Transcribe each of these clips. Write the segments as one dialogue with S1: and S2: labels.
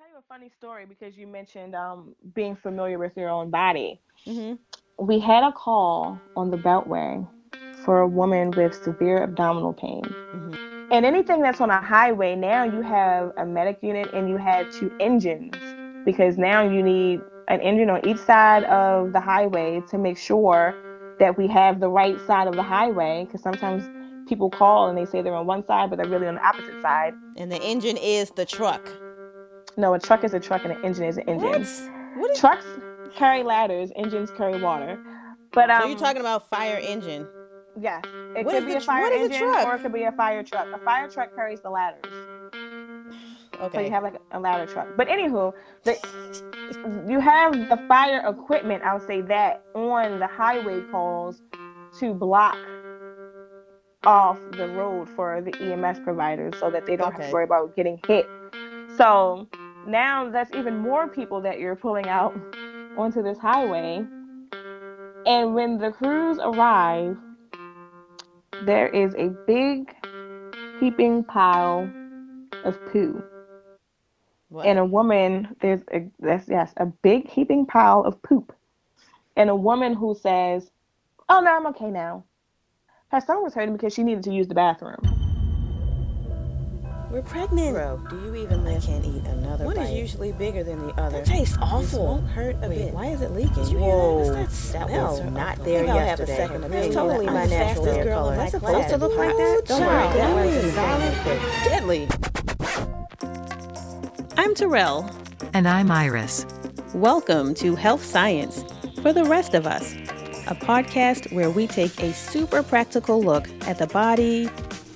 S1: tell you a funny story because you mentioned um, being familiar with your own body.
S2: Mm-hmm.
S1: We had a call on the Beltway for a woman with severe abdominal pain.
S2: Mm-hmm.
S1: And anything that's on a highway, now you have a medic unit and you have two engines because now you need an engine on each side of the highway to make sure that we have the right side of the highway because sometimes people call and they say they're on one side but they're really on the opposite side.
S2: And the engine is the truck.
S1: No, a truck is a truck and an engine is an engine.
S2: What? What is,
S1: Trucks carry ladders, engines carry water. But um,
S2: so you're talking about fire engine.
S1: yes, it
S2: What
S1: could be a
S2: tr-
S1: fire
S2: a
S1: engine
S2: truck?
S1: or it could be a fire truck. A fire truck carries the ladders.
S2: Okay.
S1: So you have like a ladder truck. But anywho, the, you have the fire equipment, I'll say that, on the highway calls to block off the road for the EMS providers so that they don't have to worry about getting hit. So now that's even more people that you're pulling out onto this highway. And when the crews arrive, there is a big heaping pile of poo
S2: What?
S1: and a woman there's a that's yes a big heaping pile of poop and a woman who says oh no i'm okay now her stomach was hurting because she needed to use the bathroom
S2: We're pregnant.
S3: Bro, do you even live? I can't eat another
S2: One
S3: bite.
S2: is usually bigger than the other.
S3: That tastes
S2: This
S3: awful.
S2: won't hurt a
S3: Wait,
S2: bit.
S3: why is it leaking?
S2: Did you hear that? What's that
S3: that was not
S2: I
S3: there
S2: think I'll have a
S3: yesterday.
S2: second
S3: That's
S2: opinion.
S3: totally
S2: I'm
S3: my natural
S2: fastest
S3: hair
S2: girl
S3: color.
S2: in my
S3: That's supposed to look like that. Don't worry,
S2: Child,
S3: that
S2: that
S3: was
S2: was
S3: violent.
S2: Deadly. I'm Terrell.
S4: And I'm Iris.
S2: Welcome to Health Science for the Rest of Us, a podcast where we take a super practical look at the body,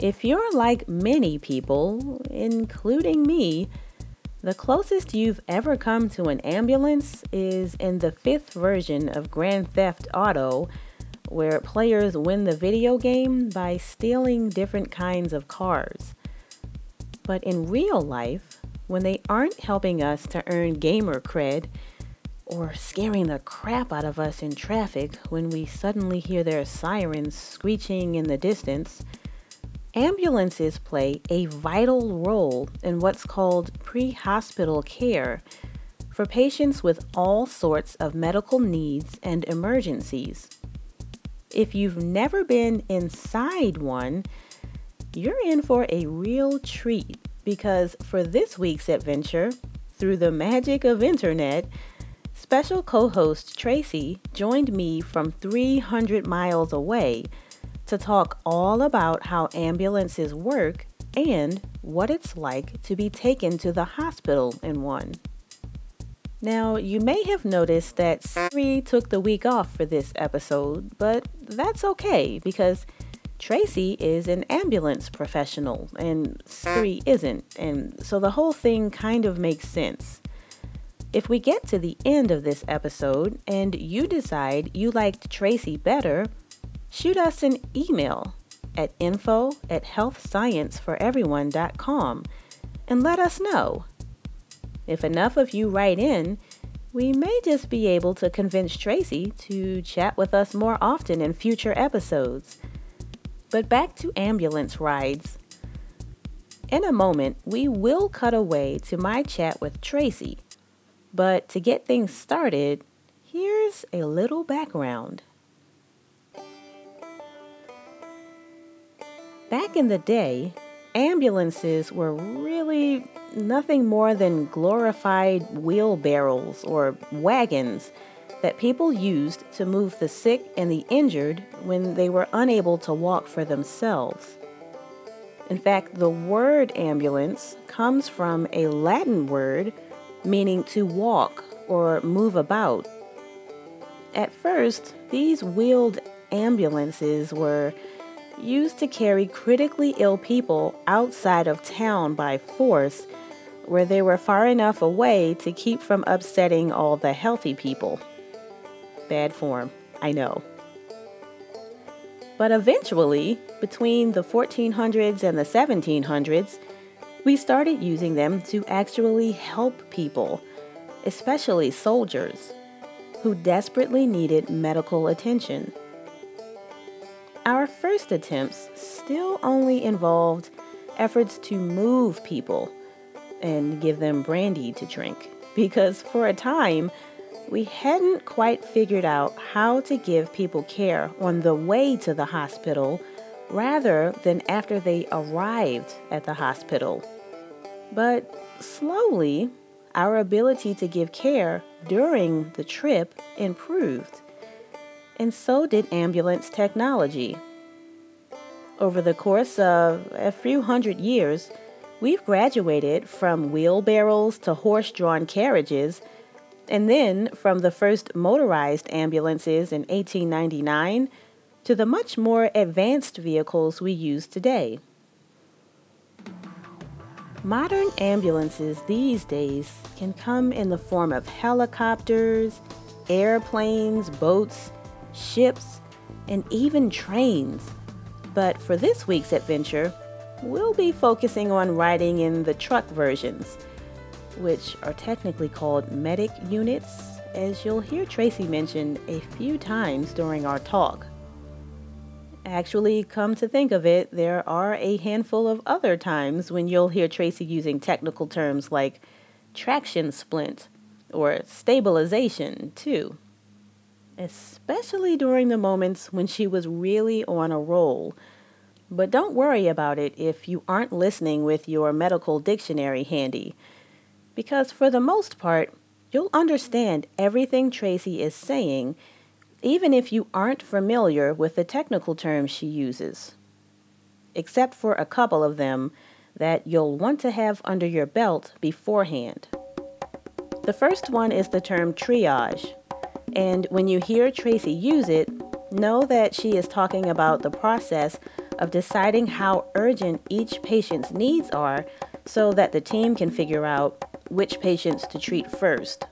S2: If you're like many people, including me, the closest you've ever come to an ambulance is in the fifth version of Grand Theft Auto, where players win the video game by stealing different kinds of cars. But in real life, when they aren't helping us to earn gamer cred, or scaring the crap out of us in traffic when we suddenly hear their sirens screeching in the distance, ambulances play a vital role in what's called pre hospital care for patients with all sorts of medical needs and emergencies. If you've never been inside one, you're in for a real treat because for this week's adventure, through the magic of internet, special co-host Tracy joined me from 300 miles away to talk all about how ambulances work and what it's like to be taken to the hospital in one. Now, you may have noticed that Siri took the week off for this episode, but that's okay because Tracy is an ambulance professional and Siri isn't, and so the whole thing kind of makes sense. If we get to the end of this episode and you decide you liked Tracy better, shoot us an email at info at healthscienceforeveryone.com and let us know. If enough of you write in, we may just be able to convince Tracy to chat with us more often in future episodes. But back to ambulance rides. In a moment, we will cut away to my chat with Tracy. But to get things started, here's a little background. Back in the day, ambulances were really nothing more than glorified wheelbarrows or wagons that people used to move the sick and the injured when they were unable to walk for themselves. In fact, the word ambulance comes from a Latin word meaning to walk or move about. At first, these wheeled ambulances were used to carry critically ill people outside of town by force, where they were far enough away to keep from upsetting all the healthy people. Bad form, I know. But eventually, between the 1400s and the 1700s, we started using them to actually help people, especially soldiers, who desperately needed medical attention. Our first attempts still only involved efforts to move people and give them brandy to drink, because for a time, we hadn't quite figured out how to give people care on the way to the hospital rather than after they arrived at the hospital. But slowly, our ability to give care during the trip improved, and so did ambulance technology. Over the course of a few hundred years, we've graduated from wheelbarrows to horse drawn carriages and then from the first motorized ambulances in 1899 to the much more advanced vehicles we use today. Modern ambulances these days can come in the form of helicopters, airplanes, boats, ships, and even trains. But for this week's adventure, we'll be focusing on riding in the truck versions which are technically called medic units, as you'll hear Tracy mention a few times during our talk. Actually, come to think of it, there are a handful of other times when you'll hear Tracy using technical terms like traction splint or stabilization, too. Especially during the moments when she was really on a roll. But don't worry about it if you aren't listening with your medical dictionary handy because for the most part, you'll understand everything Tracy is saying, even if you aren't familiar with the technical terms she uses. Except for a couple of them that you'll want to have under your belt beforehand. The first one is the term triage, and when you hear Tracy use it, know that she is talking about the process of deciding how urgent each patient's needs are so that the team can figure out which patients to treat first.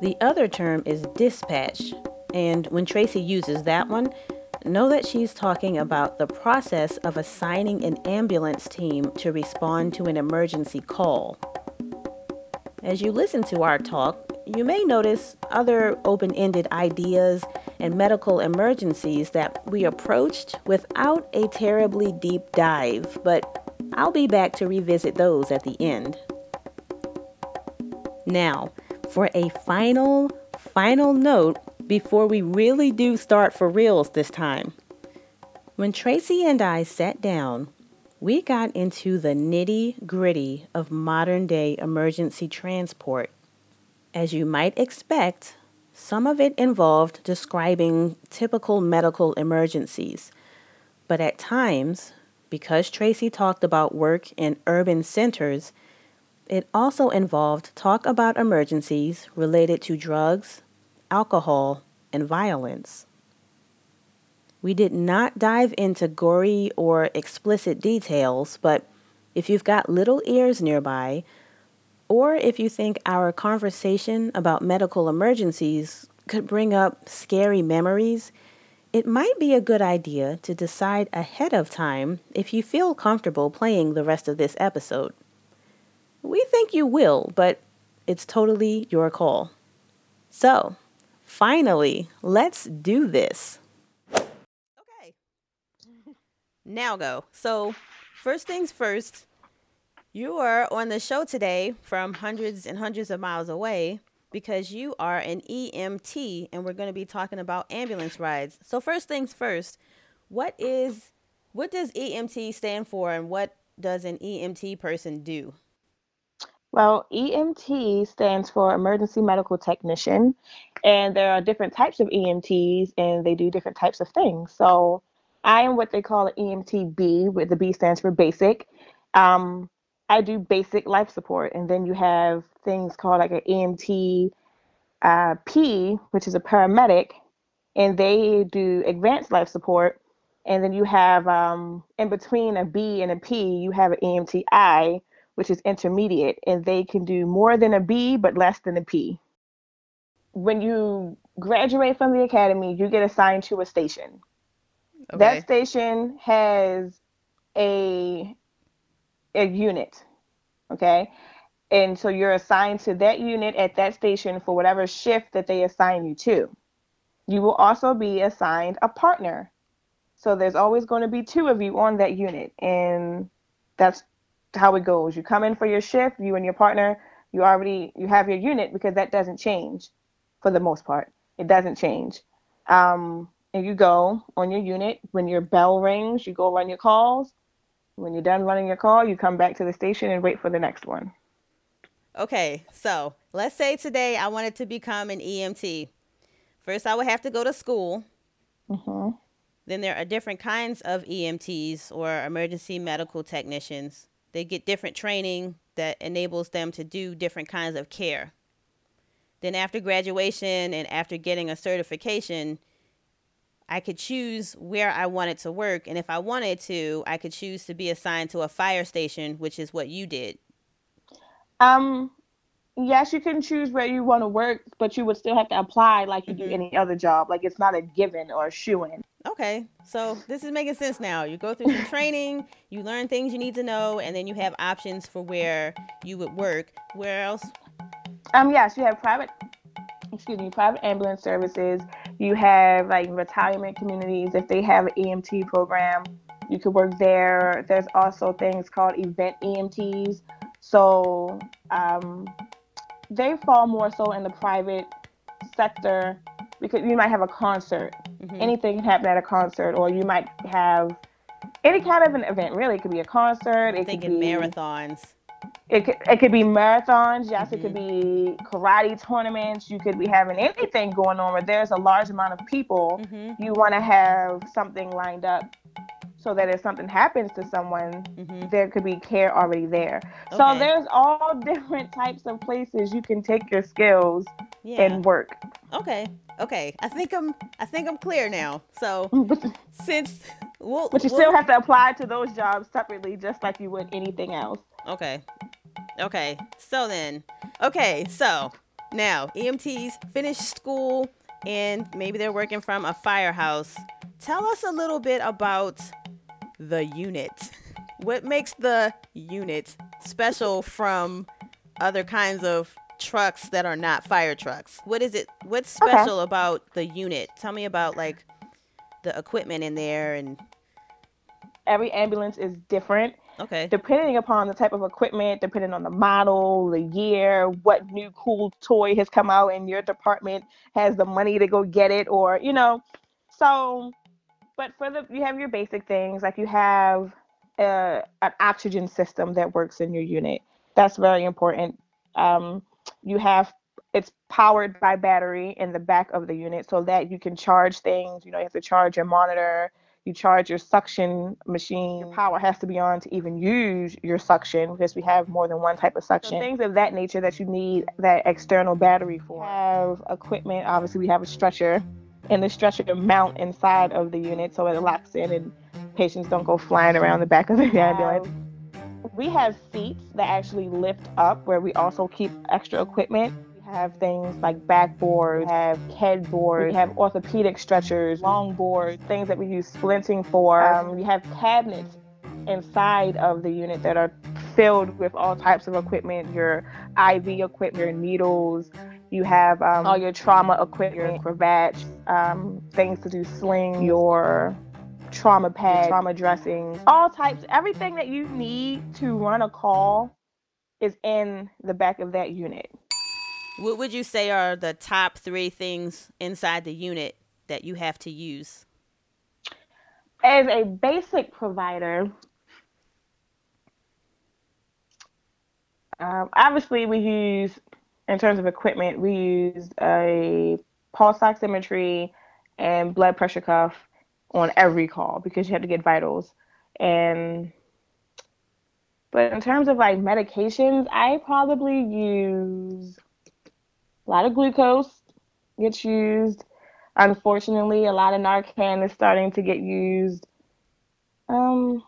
S2: The other term is dispatch, and when Tracy uses that one, know that she's talking about the process of assigning an ambulance team to respond to an emergency call. As you listen to our talk, you may notice other open ended ideas and medical emergencies that we approached without a terribly deep dive, but I'll be back to revisit those at the end. Now, for a final, final note before we really do start for reals this time. When Tracy and I sat down, we got into the nitty gritty of modern day emergency transport. As you might expect, some of it involved describing typical medical emergencies, but at times because Tracy talked about work in urban centers, it also involved talk about emergencies related to drugs, alcohol, and violence. We did not dive into gory or explicit details, but if you've got little ears nearby, or if you think our conversation about medical emergencies could bring up scary memories, it might be a good idea to decide ahead of time if you feel comfortable playing the rest of this episode. We think you will, but it's totally your call. So, finally, let's do this. Okay. Now go. So, first things first, you are on the show today from hundreds and hundreds of miles away because you are an EMT and we're going to be talking about ambulance rides. So first things first, what is what does EMT stand for and what does an EMT person do?
S1: Well, EMT stands for Emergency Medical Technician, and there are different types of EMTs and they do different types of things. So, I am what they call an EMT where the B stands for basic. Um, I do basic life support, and then you have things called like an EMT uh, P, which is a paramedic, and they do advanced life support. And then you have um, in between a B and a P, you have an EMTI, which is intermediate, and they can do more than a B but less than a P. When you graduate from the academy, you get assigned to a station.
S2: Okay.
S1: That station has a a unit, okay? And so you're assigned to that unit at that station for whatever shift that they assign you to. You will also be assigned a partner. So there's always going to be two of you on that unit, and that's how it goes. You come in for your shift, you and your partner, you already you have your unit because that doesn't change for the most part. It doesn't change. Um, and you go on your unit. When your bell rings, you go run your calls. When you're done running your call, you come back to the station and wait for the next one.
S2: Okay, so let's say today I wanted to become an EMT. First, I would have to go to school.
S1: hmm
S2: Then there are different kinds of EMTs or emergency medical technicians. They get different training that enables them to do different kinds of care. Then, after graduation and after getting a certification, I could choose where I wanted to work. And if I wanted to, I could choose to be assigned to a fire station, which is what you did.
S1: Um, yes, you can choose where you want to work, but you would still have to apply like you do
S2: Mhm.
S1: any other job. Like it's not a given or a shoe in.
S2: Okay, so this is making sense now. You go through some training, you learn things you need to know, and then you have options for where you would work. Where else?
S1: Um, yes, you have private, excuse me, private ambulance services. You have like retirement communities. If they have an EMT program, you could work there. There's also things called event EMTs. So um, they fall more so in the private sector because you might have a concert.
S2: Mhm.
S1: Anything can happen at a concert, or you might have any kind of an event. Really, it could be a concert. It could
S2: Thinking
S1: be
S2: marathons.
S1: It could, it could be marathons. Yes, it could be karate tournaments. You could be having anything going on where there's a large amount of people.
S2: Mhm.
S1: You want to have something lined up so that if something happens to someone,
S2: Mhm.
S1: there could be care already there. So there's all different types of places you can take your skills
S2: Yeah.
S1: and work.
S2: Okay. Okay. I think I'm. I think I'm clear now. So since we'll.
S1: but you
S2: we'll-
S1: still have to apply to those jobs separately, just like you would anything else.
S2: Okay. Okay. So then, okay. So now EMTs finish school and maybe they're working from a firehouse. Tell us a little bit about the unit. What makes the unit special from other kinds of trucks that are not fire trucks? What is it? What's
S1: Okay.
S2: special about the unit? Tell me about like the equipment in there and
S1: Every ambulance is different.
S2: Okay.
S1: depending upon the type of equipment, depending on the model, the year, what new cool toy has come out, and your department has the money to go get it, or you know, so. But for the you have your basic things like you have a, an oxygen system that works in your unit. That's very important. Um, you have it's powered by battery in the back of the unit so that you can charge things. You know, you have to charge your monitor, you charge your suction machine. Your mm. power has to be on to even use your suction because we have more than one type of suction. So things of that nature that you need that external battery for. We have equipment. Obviously, we have a stretcher, and the stretcher mount inside of the unit so it locks in and patients don't go flying around the back of the ambulance. We have seats that actually lift up where we also keep extra equipment. Have things like backboards, have headboards, we have orthopedic stretchers, long boards, things that we use splinting for. Um, we have cabinets inside of the unit that are filled with all types of equipment, your IV equipment, your needles. You have um, all your trauma equipment, your cravats, um, things to do sling, your trauma pad, trauma dressings, all types, everything that you need to run a call is in the back of that unit.
S2: What would you say are the top three things inside the unit that you have to use?
S1: As a basic provider, um, obviously we use, in terms of equipment, we use a pulse oximetry and blood pressure cuff on every call because you have to get vitals. And but in terms of like medications, I probably use a lot of glucose gets used. unfortunately, a lot of Narcan is starting to get used. Um,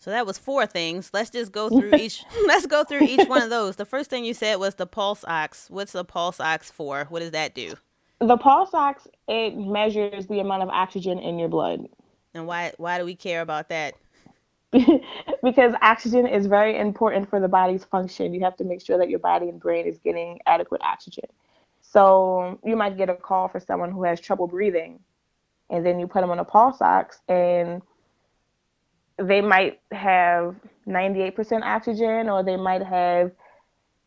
S2: So that was four things. Let's just go through each. let's go through each one of those. The first thing you said was the pulse ox. What's the pulse ox for? What does that do?
S1: the pulse ox it measures the amount of oxygen in your blood
S2: And why why do we care about that?
S1: because oxygen is very important for the body's function. You have to make sure that your body and brain is getting adequate oxygen. So you might get a call for someone who has trouble breathing, and then you put them on a pulse ox, and they might have 98% oxygen, or they might have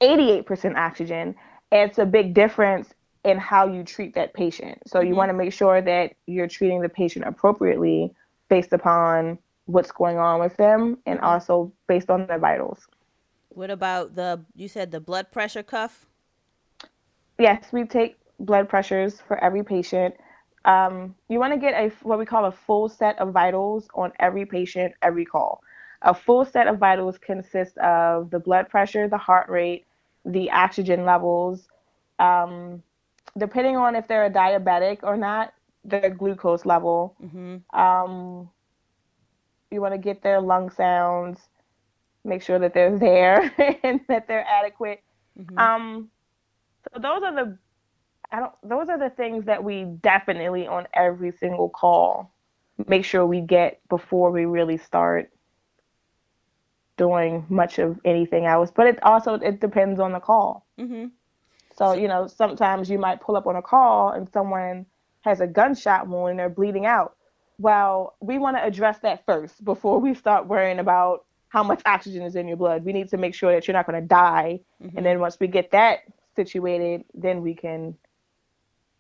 S1: 88% oxygen. It's a big difference in how you treat that patient. So you mm-hmm. want to make sure that you're treating the patient appropriately based upon what's going on with them and mm-hmm. also based on their vitals.
S2: What about the you said the blood pressure cuff?
S1: Yes, we take blood pressures for every patient. Um, you want to get a what we call a full set of vitals on every patient, every call. A full set of vitals consists of the blood pressure, the heart rate, the oxygen levels, um, depending on if they're a diabetic or not, their glucose level. Um, you want to get their lung sounds, make sure that they're there and that they're adequate. Um, so those are the I don't those are the things that we definitely on every single call make sure we get before we really start doing much of anything else. But it also it depends on the call.
S2: Mm-hmm.
S1: So, you know, sometimes you might pull up on a call and someone has a gunshot wound and they're bleeding out. Well, we want to address that first before we start worrying about how much oxygen is in your blood. We need to make sure that you're not going to die. And then once we get that situated, then we can,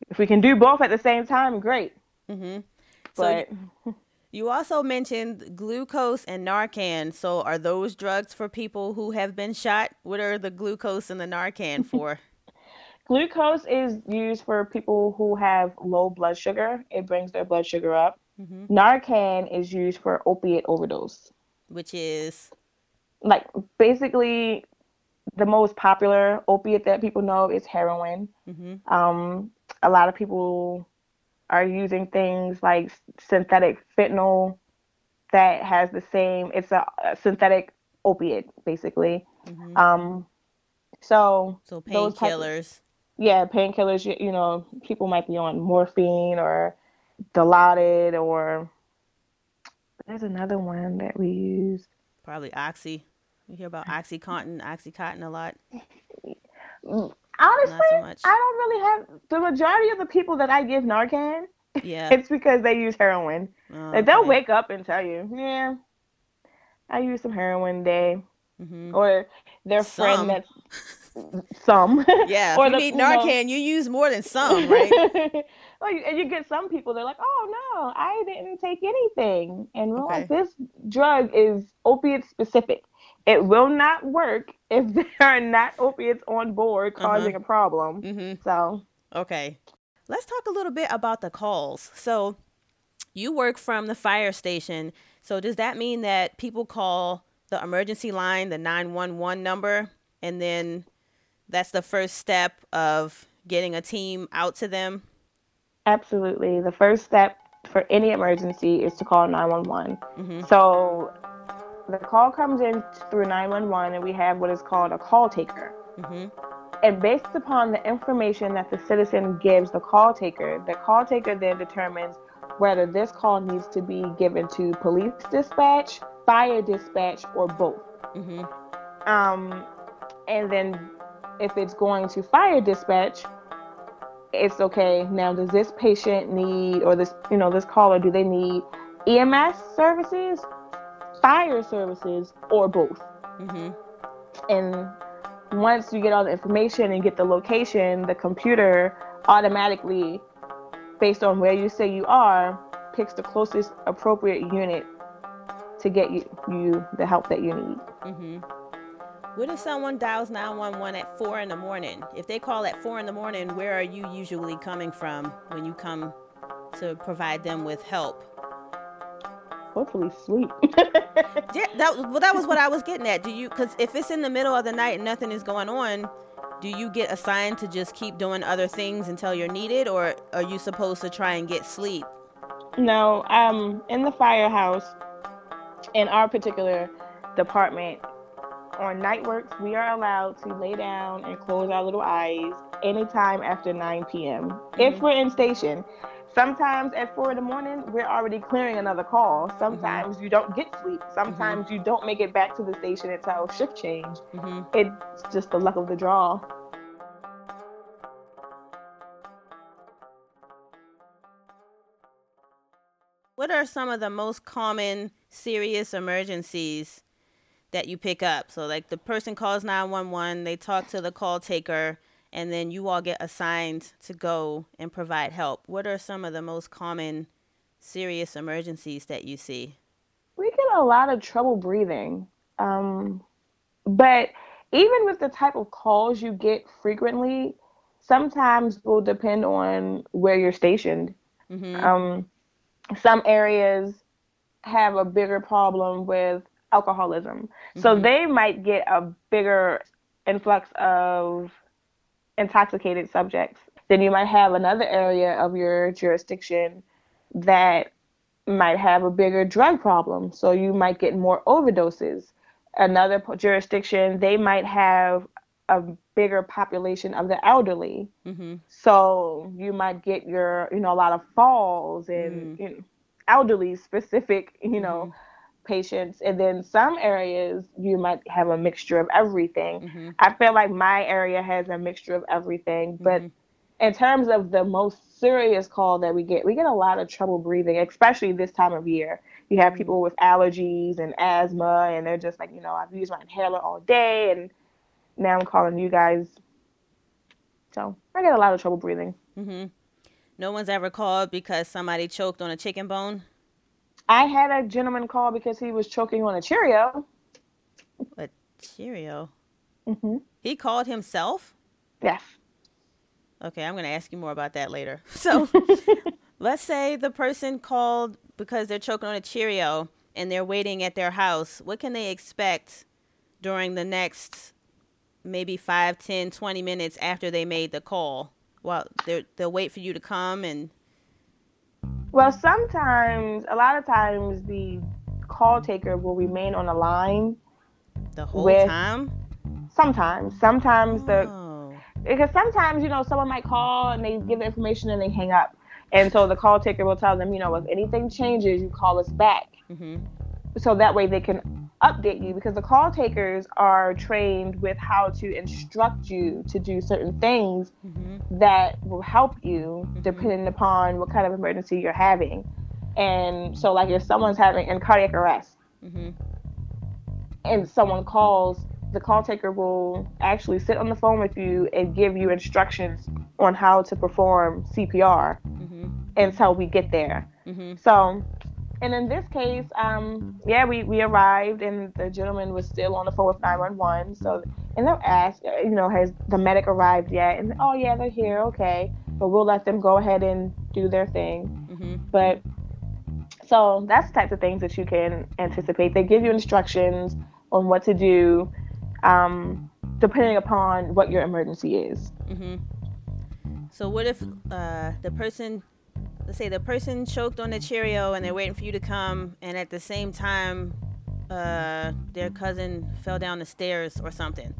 S1: if we can do both at the same time, great.
S2: Mm-hmm. So You also mentioned glucose and Narcan. So are those drugs for people who have been shot? What are the glucose and the Narcan for?
S1: glucose is used for people who have low blood sugar. It brings their blood sugar up. Narcan is used for opiate overdose.
S2: Which is
S1: like basically the most popular opiate that people know is heroin. Um, a lot of people are using things like synthetic fentanyl that has the same. It's a, a synthetic opiate basically. Um, so
S2: so painkillers.
S1: yeah, painkillers. You, you know, people might be on morphine or Dilaudid or there's another one that we use.
S2: Probably Oxy. You hear about Oxycontin, Oxycontin a lot.
S1: Honestly,
S2: so.
S1: I don't really have the majority of the people that I give Narcan.
S2: Yeah.
S1: It's because they use heroin.
S2: Oh,
S1: Like they'll
S2: okay.
S1: wake up and tell you, "Yeah, I use some heroin today,"
S2: Mhm.
S1: or their friend
S2: Some.
S1: that's some.
S2: Yeah,
S1: or
S2: if you
S1: the-
S2: need
S1: you know-
S2: Narcan, you use more than some, right?
S1: well, you, and you get some people. They're like, "Oh no, I didn't take anything," and we're like, "This drug is opiate specific. It will not work if there are not opiates on board
S2: Uh-huh.
S1: causing a problem."
S2: hmm
S1: So,
S2: Okay. Let's talk a little bit about the calls. So, you work from the fire station. So, does that mean that people call the emergency line, the 911 number, and then that's the first step of getting a team out to them?
S1: absolutely, the first step for any emergency is to call 911.
S2: Mhm.
S1: So, the call comes in through 911, and we have what is called a call taker.
S2: hmm
S1: and based upon the information that the citizen gives the call taker, the call taker then determines whether this call needs to be given to police dispatch, fire dispatch, or both.
S2: hmm
S1: Um, and then if it's going to fire dispatch, it's okay. Now, does this patient need, or this, you know, this caller, do they need EMS services, fire services, or both?
S2: hmm
S1: and once you get all the information and get the location, the computer automatically, based on where you say you are, picks the closest appropriate unit to get you, you the help that you need.
S2: hmm What if someone dials 911 at 4 in the morning? If they call at 4 in the morning, where are you usually coming from when you come to provide them with help?
S1: Hopefully, sleep.
S2: Yeah, that well, that was what I was getting at. Do you? Because if it's in the middle of the night and nothing is going on, do you get assigned to just keep doing other things until you're needed, or are you supposed to try and get sleep?
S1: No, um, in the firehouse, in our particular department, on night works, we are allowed to lay down and close our little eyes anytime after 9 p.m. Mm-hmm. If we're in station. Sometimes at four in the morning, we're already clearing another call. Sometimes mm-hmm. you don't get sleep. Sometimes mm-hmm. you don't make it back to the station until shift change. Mm-hmm. It's just the luck of the draw.
S2: What are some of the most common serious emergencies that you pick up? So, like the person calls 911, they talk to the call taker, and then you all get assigned to go and provide help. What are some of the most common serious emergencies that you see?
S1: We get a lot of trouble breathing. Um, but even with the type of calls you get frequently, sometimes will depend on where you're stationed. Mm-hmm. Um, some areas have a bigger problem with alcoholism. Mm-hmm. So they might get a bigger influx of intoxicated subjects. Then you might have another area of your jurisdiction that might have a bigger drug problem. So you might get more overdoses. Another jurisdiction, they might have a bigger population of the elderly. Mm-hmm. So you might get your, you know, a lot of falls and mm. you know, elderly specific, you know, mm-hmm patients and then some areas you might have a mixture of everything mm-hmm. i feel like my area has a mixture of everything but mm-hmm. in terms of the most serious call that we get we get a lot of trouble breathing especially this time of year you have mm-hmm. people with allergies and asthma and they're just like you know i've used my inhaler all day and now i'm calling you guys so i get a lot of trouble breathing
S2: mm-hmm. no one's ever called because somebody choked on a chicken bone
S1: I had a gentleman call because he was choking on a Cheerio.
S2: A Cheerio?
S1: Mm-hmm.
S2: He called himself?
S1: Yes.
S2: Okay, I'm going to ask you more about that later. So, let's say the person called because they're choking on a Cheerio and they're waiting at their house. What can they expect during the next maybe 5, 10, 20 minutes after they made the call? Well, they'll wait for you to come and
S1: well, sometimes, a lot of times, the call taker will remain on the line.
S2: The whole with, time?
S1: Sometimes. Sometimes oh. the. Because sometimes, you know, someone might call and they give the information and they hang up. And so the call taker will tell them, you know, if anything changes, you call us back. Mm-hmm. So that way they can update you because the call takers are trained with how to instruct you to do certain things mm-hmm. that will help you mm-hmm. depending upon what kind of emergency you're having. And so, like, if someone's having in cardiac arrest mm-hmm. and someone calls, the call taker will actually sit on the phone with you and give you instructions on how to perform CPR mm-hmm. until we get there. Mm-hmm. So, and in this case, um, yeah, we, we arrived and the gentleman was still on the phone with 911. So, and they'll ask, uh, you know, has the medic arrived yet? And oh yeah, they're here. Okay, but we'll let them go ahead and do their thing. Mm-hmm. But so that's the types of things that you can anticipate. They give you instructions on what to do, um, depending upon what your emergency is.
S2: Mm-hmm. So what if uh, the person let's say the person choked on the Cheerio and they're waiting for you to come, and at the same time, uh, their cousin fell down the stairs or something.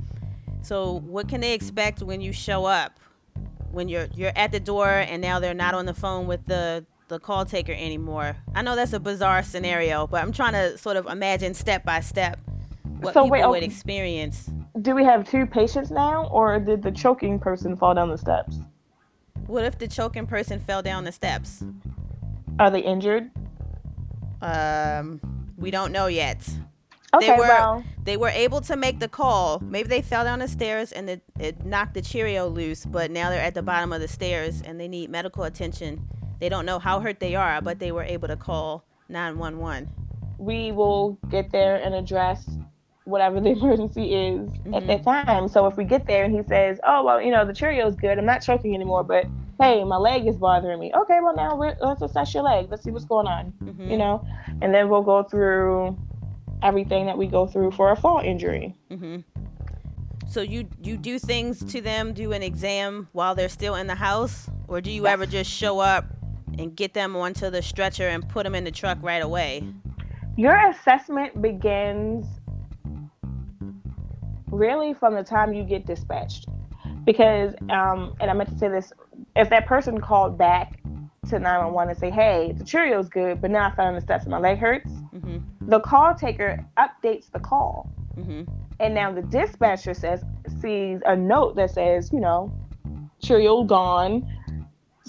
S2: So, what can they expect when you show up? When you're you're at the door and now they're not on the phone with the the call taker anymore. I know that's a bizarre scenario, but I'm trying to sort of imagine step by step what so people wait, would experience.
S1: Do we have two patients now, or did the choking person fall down the steps?
S2: What if the choking person fell down the steps?
S1: Are they injured?
S2: Um, we don't know yet.
S1: Okay,
S2: they were
S1: well.
S2: they were able to make the call. Maybe they fell down the stairs and it, it knocked the Cheerio loose, but now they're at the bottom of the stairs and they need medical attention. They don't know how hurt they are, but they were able to call 911.
S1: We will get there and address whatever the emergency is mm-hmm. at that mm-hmm. time. So if we get there and he says, "Oh well, you know the Cheerio's good. I'm not choking anymore, but hey, my leg is bothering me." Okay, well now let's assess your leg. Let's see what's going on. Mm-hmm. You know, and then we'll go through everything that we go through for a fall injury.
S2: Mm-hmm. So you you do things to them, do an exam while they're still in the house, or do you ever just show up and get them onto the stretcher and put them in the truck right away?
S1: Your assessment begins really from the time you get dispatched. Because, um, and I meant to say this, if that person called back to 911 and say, hey, the Cheerio's good, but now I fell on the steps and my leg hurts,
S2: Mm-hmm.
S1: the call taker updates the call.
S2: Mm-hmm.
S1: And now the dispatcher says, sees a note that says, you know, Cheerio gone,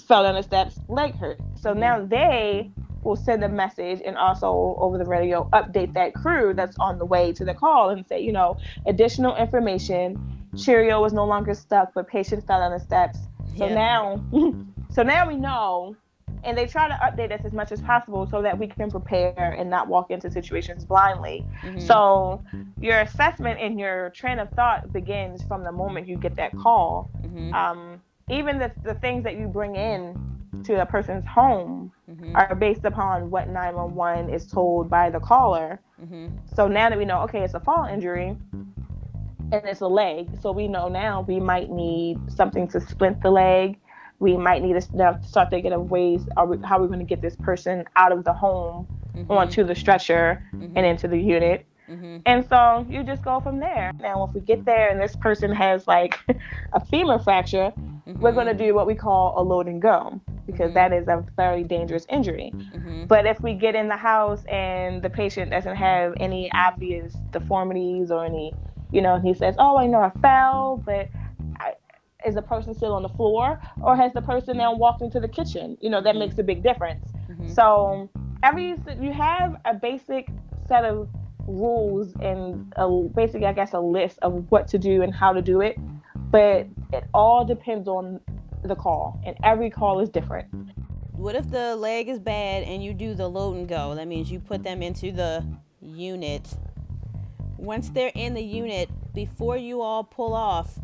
S1: fell down the steps, leg hurt. So now they will send a message and also over the radio update that crew that's on the way to the call and say, you know, additional information. Cheerio was no longer stuck, but patient fell on the steps. So
S2: Yeah.
S1: now, so now we know, and they try to update us as much as possible so that we can prepare and not walk into situations blindly.
S2: Mhm.
S1: So your assessment and your train of thought begins from the moment you get that call.
S2: Mhm.
S1: Um, even the, the things that you bring in to a person's home
S2: Mhm.
S1: are based upon what 911 is told by the caller.
S2: Mhm.
S1: So now that we know, okay, it's a fall injury and it's a leg, so we know now we might need something to splint the leg. We might need to now start thinking of ways are we, how we're going to get this person out of the home
S2: Mhm.
S1: onto the stretcher and into the unit.
S2: Mhm.
S1: And so you just go from there. Now, if we get there and this person has like a femur fracture, we're going to do what we call a load and go because that is a very dangerous injury.
S2: Mhm.
S1: But if we get in the house and the patient doesn't have any obvious deformities or any, you know, he says, "Oh, I know I fell, but I, is the person still on the floor or has the person now walked into the kitchen?" You know, that makes a big difference.
S2: Mhm.
S1: So every you have a basic set of rules and a basically, I guess, a list of what to do and how to do it, but it all depends on the call, and every call is different.
S2: What if the leg is bad and you do the load and go? That means you put them into the unit. Once they're in the unit, before you all pull off,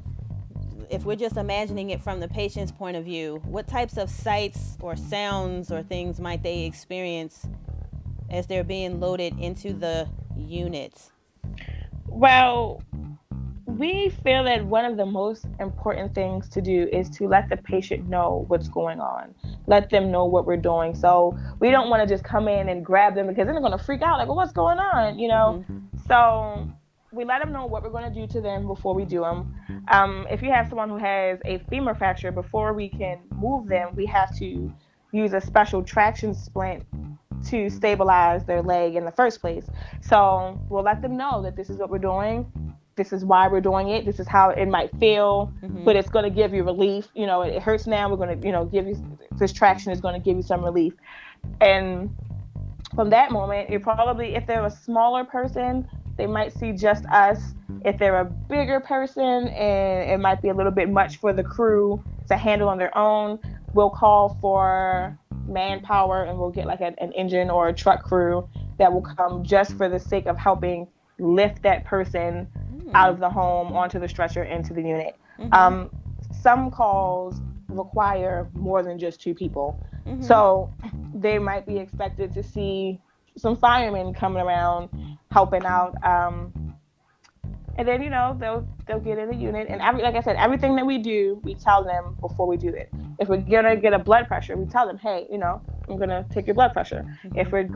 S2: if we're just imagining it from the patient's point of view, what types of sights or sounds or things might they experience as they're being loaded into the unit?
S1: Well, we feel that one of the most important things to do is to let the patient know what's going on. Let them know what we're doing. So we don't want to just come in and grab them because then they're going to freak out like, well, what's going on? You know? So we let them know what we're going to do to them before we do them. Um, if you have someone who has a femur fracture, before we can move them, we have to use a special traction splint to stabilize their leg in the first place. So we'll let them know that this is what we're doing. This is why we're doing it. This is how it might feel, mm-hmm. but it's going to give you relief. You know, it, it hurts now. We're going to, you know, give you this traction is going to give you some relief. And from that moment, you probably, if they're a smaller person, they might see just us. If they're a bigger person and it might be a little bit much for the crew to handle on their own, we'll call for manpower and we'll get like an, an engine or a truck crew that will come just for the sake of helping lift that person out of the home onto the stretcher into the unit. Um, some calls require more than just two people. So they might be expected to see some firemen coming around helping out. Um, and then you know they'll they'll get in the unit and every like I said everything that we do we tell them before we do it. If we're gonna get a blood pressure, we tell them, hey, you know, I'm gonna take your blood pressure. If we're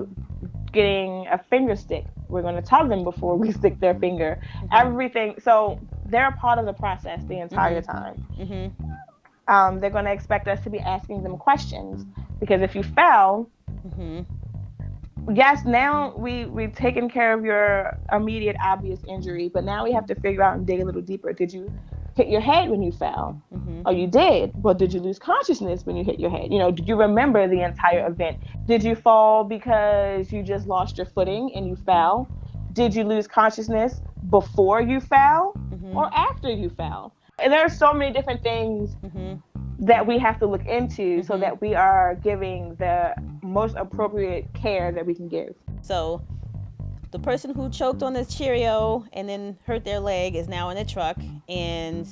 S1: getting a finger stick, we're gonna tell them before we stick their finger. Everything. So they're a part of the process the entire time.
S2: Mm-hmm.
S1: Um, they're gonna expect us to be asking them questions because if you fell,
S2: Mm-hmm.
S1: Yes, now we we've taken care of your immediate obvious injury, but now we have to figure out and dig a little deeper. Did you hit your head when you fell?
S2: Mm-hmm.
S1: Oh, you did. Well, did you lose consciousness when you hit your head? You know, did you remember the entire event? Did you fall because you just lost your footing and you fell? Did you lose consciousness before you fell
S2: Mm-hmm.
S1: or after you fell? And there are so many different things
S2: Mm-hmm.
S1: That we have to look into so
S2: Mhm.
S1: that we are giving the most appropriate care that we can give.
S2: So the person who choked on this Cheerio and then hurt their leg is now in the truck, and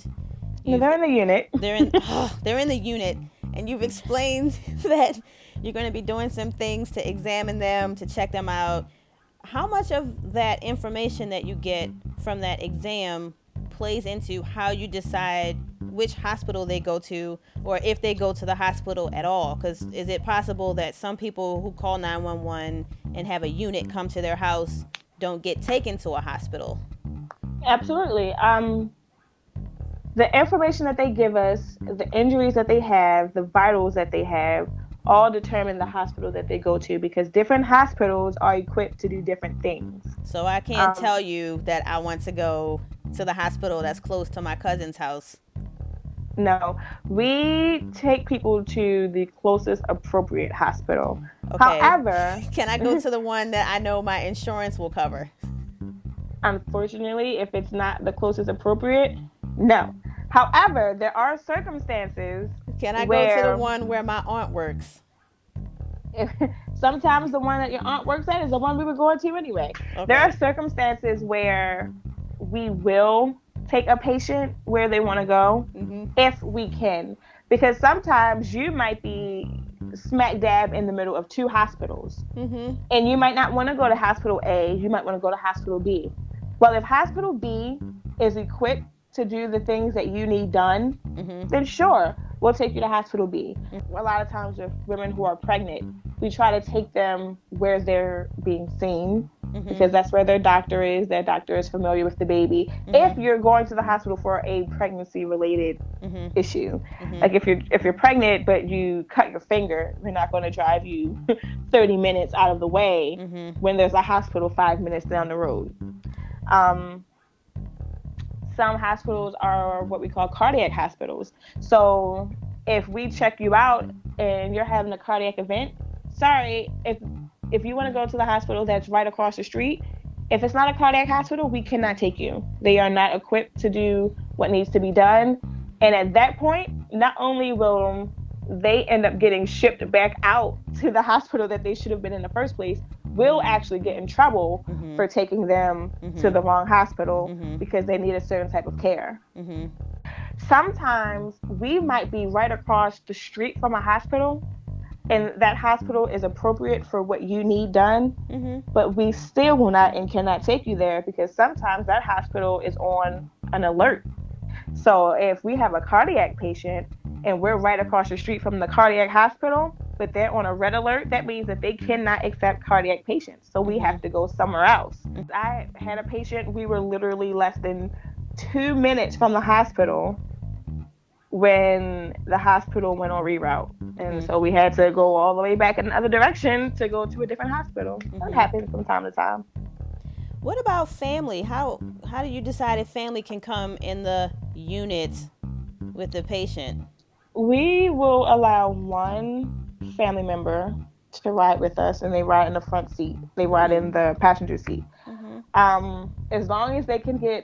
S2: you've-
S1: they're in the unit.
S2: they're in they're in the unit, and you've explained that you're going to be doing some things to examine them, to check them out. How much of that information that you get from that exam plays into how you decide which hospital they go to or if they go to the hospital at all because is it possible that some people who call 911 and have a unit come to their house don't get taken to a hospital
S1: Absolutely. Um, the information that they give us, the injuries that they have, the vitals that they have, all determine the hospital that they go to because different hospitals are equipped to do different things.
S2: so i can't
S1: Um,
S2: tell you that i want to go to the hospital that's close to my cousin's house
S1: No, we take people to the closest appropriate hospital.
S2: okay
S1: However,
S2: can i go to the one that i know my insurance will cover
S1: unfortunately, if it's not the closest appropriate, no. However, there are circumstances
S2: can i go to the one where my aunt works
S1: sometimes the one that your aunt works at is the one we were going to anyway.
S2: Okay.
S1: There are circumstances where we will take a patient where they want to go
S2: hmm
S1: if we can, because sometimes you might be smack dab in the middle of two hospitals.
S2: Hmm
S1: and you might not want to go to hospital A, you might want to go to hospital B. Well, if hospital B is equipped to do the things that you need done,
S2: hmm
S1: then sure, we'll take you to hospital B. A lot of times with women who are pregnant, we try to take them where they're being seen
S2: Mm-hmm.
S1: because that's where their doctor is. Their doctor is familiar with the baby. If you're going to the hospital for a pregnancy related
S2: hmm
S1: issue, like if you're if you're pregnant but you cut your finger, we're not going to drive you 30 minutes out of the way
S2: hmm
S1: when there's a hospital five minutes down the road. Um, some hospitals are what we call cardiac hospitals. So if we check you out and you're having a cardiac event, sorry, if if you want to go to the hospital that's right across the street, if it's not a cardiac hospital, we cannot take you. They are not equipped to do what needs to be done. And at that point, not only will they end up getting shipped back out to the hospital that they should have been in the first place, we'll actually get in trouble
S2: Mhm.
S1: for taking them to
S2: Mhm.
S1: the wrong hospital
S2: Mhm.
S1: because they need a certain type of care.
S2: hmm
S1: Sometimes we might be right across the street from a hospital, and that hospital is appropriate for what you need done,
S2: hmm
S1: but we still will not and cannot take you there because sometimes that hospital is on an alert. So if we have a cardiac patient and we're right across the street from the cardiac hospital, but they're on a red alert, that means that they mm-hmm. cannot accept cardiac patients. So we have mm-hmm. to go somewhere else. Mm-hmm. I had a patient, we were literally less than two minutes from the hospital when the hospital went on reroute. And so we had to go all the way back in another direction to go to a different hospital. That happens from time to time.
S2: What about family? How how do you decide if family can come in the unit with the patient?
S1: We will allow one family member to ride with us, and they ride in the front seat. They ride in the passenger seat.
S2: hmm
S1: Um, as long as they can get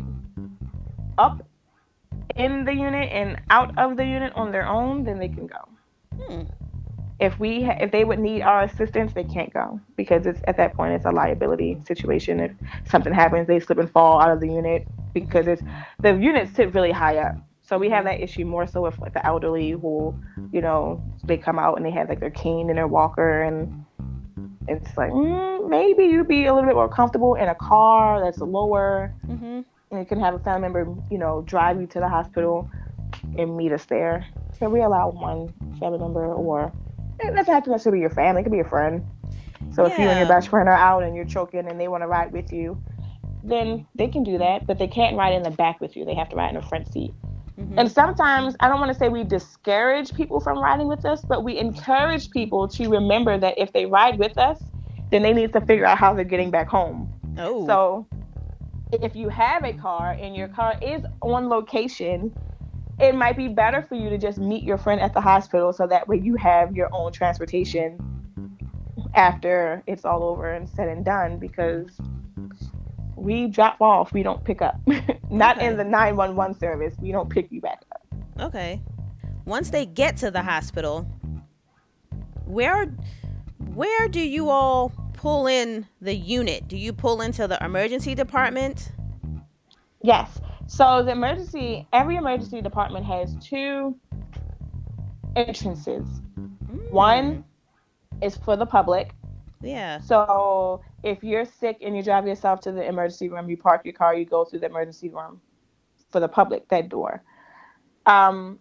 S1: up in the unit and out of the unit on their own, then they can go.
S2: Hmm.
S1: If we ha- if they would need our assistance, they can't go because it's at that point it's a liability situation. If something happens, they slip and fall out of the unit because it's the units sit really high up. So we have that issue more so with like the elderly who, you know, they come out and they have like their cane and their walker and it's like mm, maybe you'd be a little bit more comfortable in a car that's lower
S2: hmm
S1: and you can have a family member, you know, drive you to the hospital and meet us there. So we allow one family member, or it doesn't have to necessarily be your family; it could be a friend. So if you and your best friend are out and you're choking and they want to ride with you, then they can do that, but they can't ride in the back with you. They have to ride in the front seat.
S2: Hmm
S1: And sometimes I don't want to say we discourage people from riding with us, but we encourage people to remember that if they ride with us, then they need to figure out how they're getting back home.
S2: Oh.
S1: So if you have a car and your car is on location, it might be better for you to just meet your friend at the hospital so that way you have your own transportation after it's all over and said and done because we drop off, we don't pick up. Not
S2: Okay.
S1: in the 911 service, we don't pick you back up.
S2: Okay. Once they get to the hospital, where where do you all pull in the unit? Do you pull into the emergency department?
S1: Yes. So the emergency, every emergency department has two entrances. One hmm. is for the public.
S2: Yeah.
S1: So if you're sick and you drive yourself to the emergency room, you park your car, you go through the emergency room. for the public, that door. Um,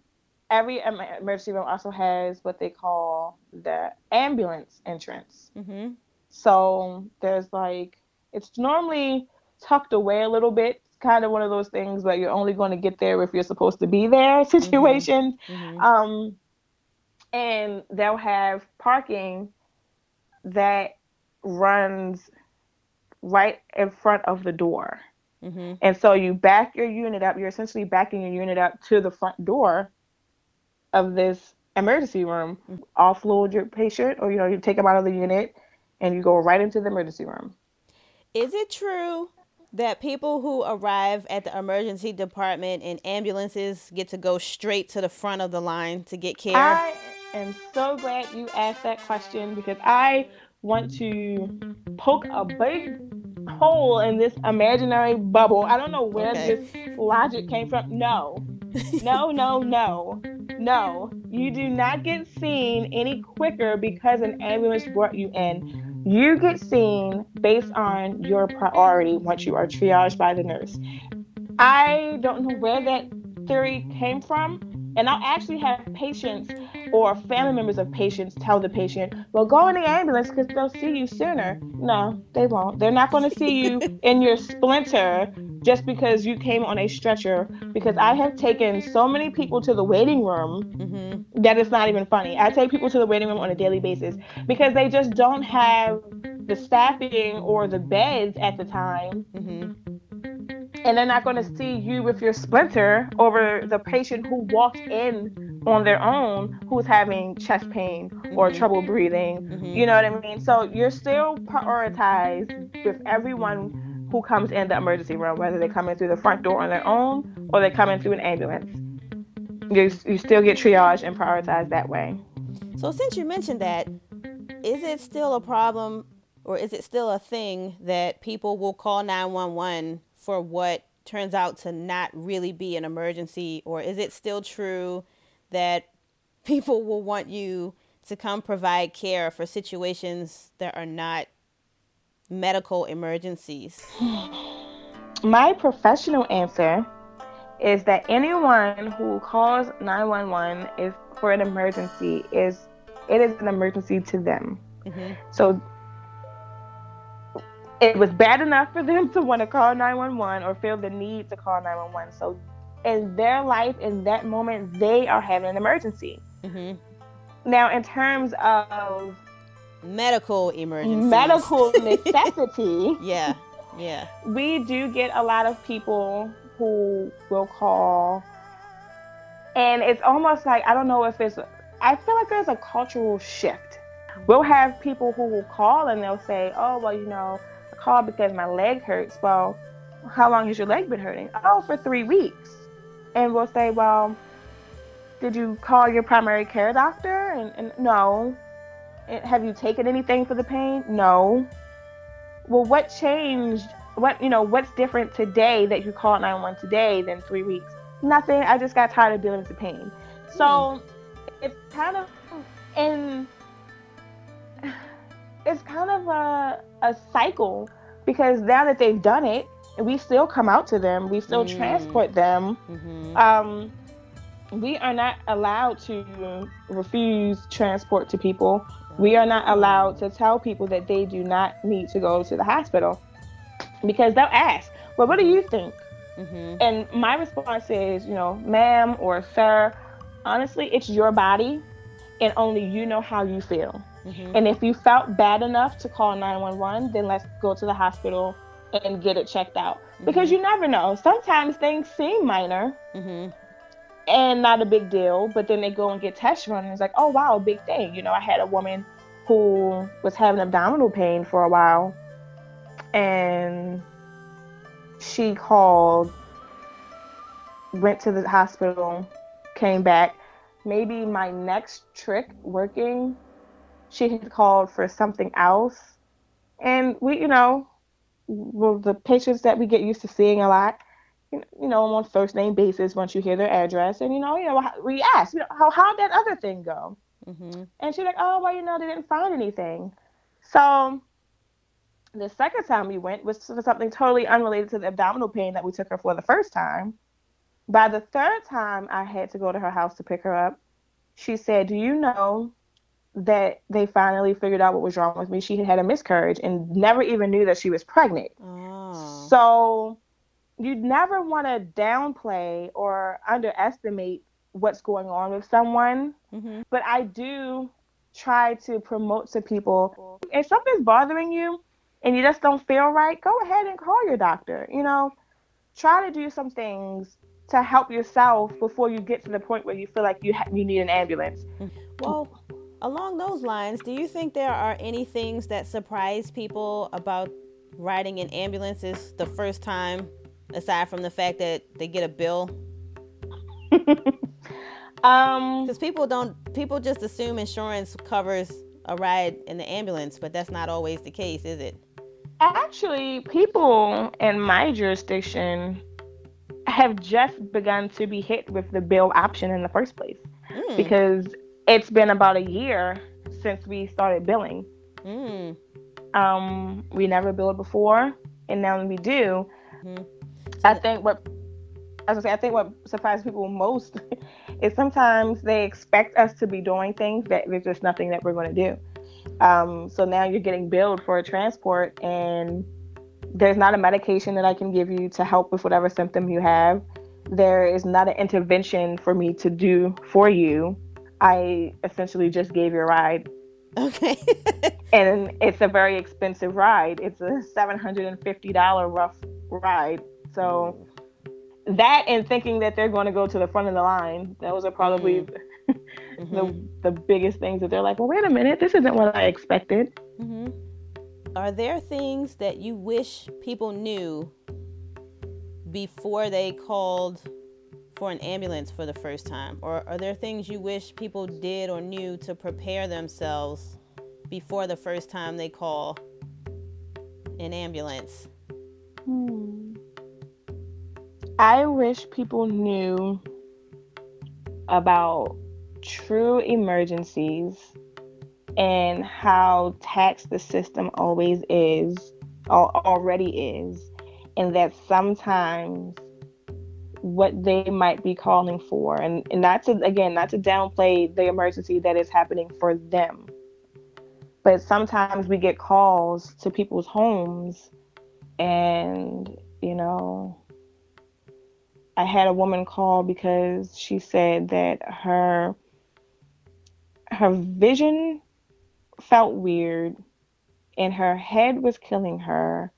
S1: every emergency room also has what they call the ambulance entrance.
S2: Mm-hmm.
S1: So there's like, it's normally tucked away a little bit. It's kind of one of those things where you're only going to get there if you're supposed to be there situations.
S2: Mm-hmm.
S1: Um, and they'll have parking that runs right in front of the door.
S2: Mm-hmm.
S1: And so you back your unit up, you're essentially backing your unit up to the front door of this emergency room, offload your patient, or you know, you take them out of the unit and you go right into the emergency room.
S2: Is it true that people who arrive at the emergency department in ambulances get to go straight to the front of the line to get care?
S1: I am so glad you asked that question because I want to poke a big hole in this imaginary bubble. I don't know where
S2: Okay.
S1: this logic came from. No, no, no, no, no. You do not get seen any quicker because an ambulance brought you in. You get seen based on your priority once you are triaged by the nurse. I don't know where that theory came from. And I'll actually have patients or family members of patients tell the patient, well, go in the ambulance because they'll see you sooner. No, they won't. They're not going to see you in your splinter just because you came on a stretcher. Because I have taken so many people to the waiting room
S2: Mm-hmm.
S1: that it's not even funny. I take people to the waiting room on a daily basis because they just don't have the staffing or the beds at the time
S2: Mm-hmm.
S1: and they're not going to see you with your splinter over the patient who walked in on their own who's having chest pain or
S2: Mhm.
S1: trouble breathing.
S2: Mhm.
S1: You know what I mean? So you're still prioritized with everyone who comes in the emergency room, whether they come in through the front door on their own or they come in through an ambulance. You, you still get triaged and prioritized that way.
S2: So since you mentioned that, is it still a problem or is it still a thing that people will call 911 for what turns out to not really be an emergency or is it still true that people will want you to come provide care for situations that are not medical emergencies?
S1: My professional answer is that anyone who calls 911 is for an emergency is it is an emergency to them.
S2: Mhm.
S1: So it was bad enough for them to want to call 911 or feel the need to call 911. So in their life in that moment they are having an emergency.
S2: Mhm.
S1: Now in terms of
S2: Medical emergency
S1: medical necessity,
S2: Yeah. Yeah.
S1: we do get a lot of people who will call and it's almost like i don't know if it's i feel like there's a cultural shift we'll have people who will call and they'll say oh well you know i called because my leg hurts well how long has your leg been hurting oh for three weeks and we'll say well did you call your primary care doctor? And, and no. And have you taken anything for the pain? No. Well what changed? What you know what's different today that you called 911 today than three weeks? Nothing. I just got tired of dealing with the pain. So hmm. it's kind of in it's kind of a, a cycle because now that they've done it we still come out to them we still
S2: Mm.
S1: transport them
S2: Mhm.
S1: um, we are not allowed to refuse transport to people. We are not allowed to tell people that they do not need to go to the hospital because they'll ask, Well, what do you think?
S2: Mhm.
S1: And my response is, you know, ma'am or sir, honestly, it's your body and only you know how you feel.
S2: Mhm.
S1: And if you felt bad enough to call 911, then let's go to the hospital and get it checked out. Because you never know. Sometimes things seem minor
S2: Mhm.
S1: and not a big deal, but then they go and get tests run and it's like, oh wow, big thing. You know, I had a woman who was having abdominal pain for a while and she called, went to the hospital, came back. Maybe my next trick working, she had called for something else. And we, you know, well, the patients that we get used to seeing a lot, you you know, on first name basis once you hear their address, and you know, you know, we ask, you know, how how'd that other thing go?
S2: Mhm.
S1: And she's like, oh, well, you know, they didn't find anything. So the second time we went was for something totally unrelated to the abdominal pain that we took her for the first time. By the third time I had to go to her house to pick her up, she said, Do you know that they finally figured out what was wrong with me? She had had a miscarriage and never even knew that she was pregnant.
S2: Oh.
S1: So you never want to downplay or underestimate what's going on with someone.
S2: Mhm.
S1: But I do try to promote to people if something's bothering you and you just don't feel right, go ahead and call your doctor. You know, try to do some things to help yourself before you get to the point where you feel like you ha- you need an ambulance.
S2: Well, along those lines, do you think there are any things that surprise people about riding in ambulances the first time, aside from the fact that they get a bill?
S1: Um,
S2: Because people don't, people just assume insurance covers a ride in the ambulance, but that's not always the case, is it?
S1: Actually, people in my jurisdiction have just begun to be hit with the bill option in the first place
S2: Mm.
S1: because it's been about a year since we started billing.
S2: Mm.
S1: Um, we never billed before, and now we do.
S2: Mhm.
S1: I think what I was say, I think what surprises people most is sometimes they expect us to be doing things that there's just nothing that we're going to do. Um, so now you're getting billed for a transport, and there's not a medication that I can give you to help with whatever symptom you have. There is not an intervention for me to do for you. I essentially just gave you a ride,
S2: Okay.
S1: and it's a very expensive ride. It's a $750 rough ride. So that and thinking that they're going to go to the front of the line, those are probably
S2: Mhm.
S1: the, the biggest things that they're like, well, wait a minute, this isn't what I expected.
S2: hmm Are there things that you wish people knew before they called for an ambulance for the first time? Or are there things you wish people did or knew to prepare themselves before the first time they call an ambulance? Hmm.
S1: I wish people knew about true emergencies and how taxed the system always is, or already is, and that sometimes what they might be calling for, and, and not to, again, not to downplay the emergency that is happening for them, but sometimes we get calls to people's homes, and, you know, I had a woman call because she said that her her vision felt weird and her head was killing her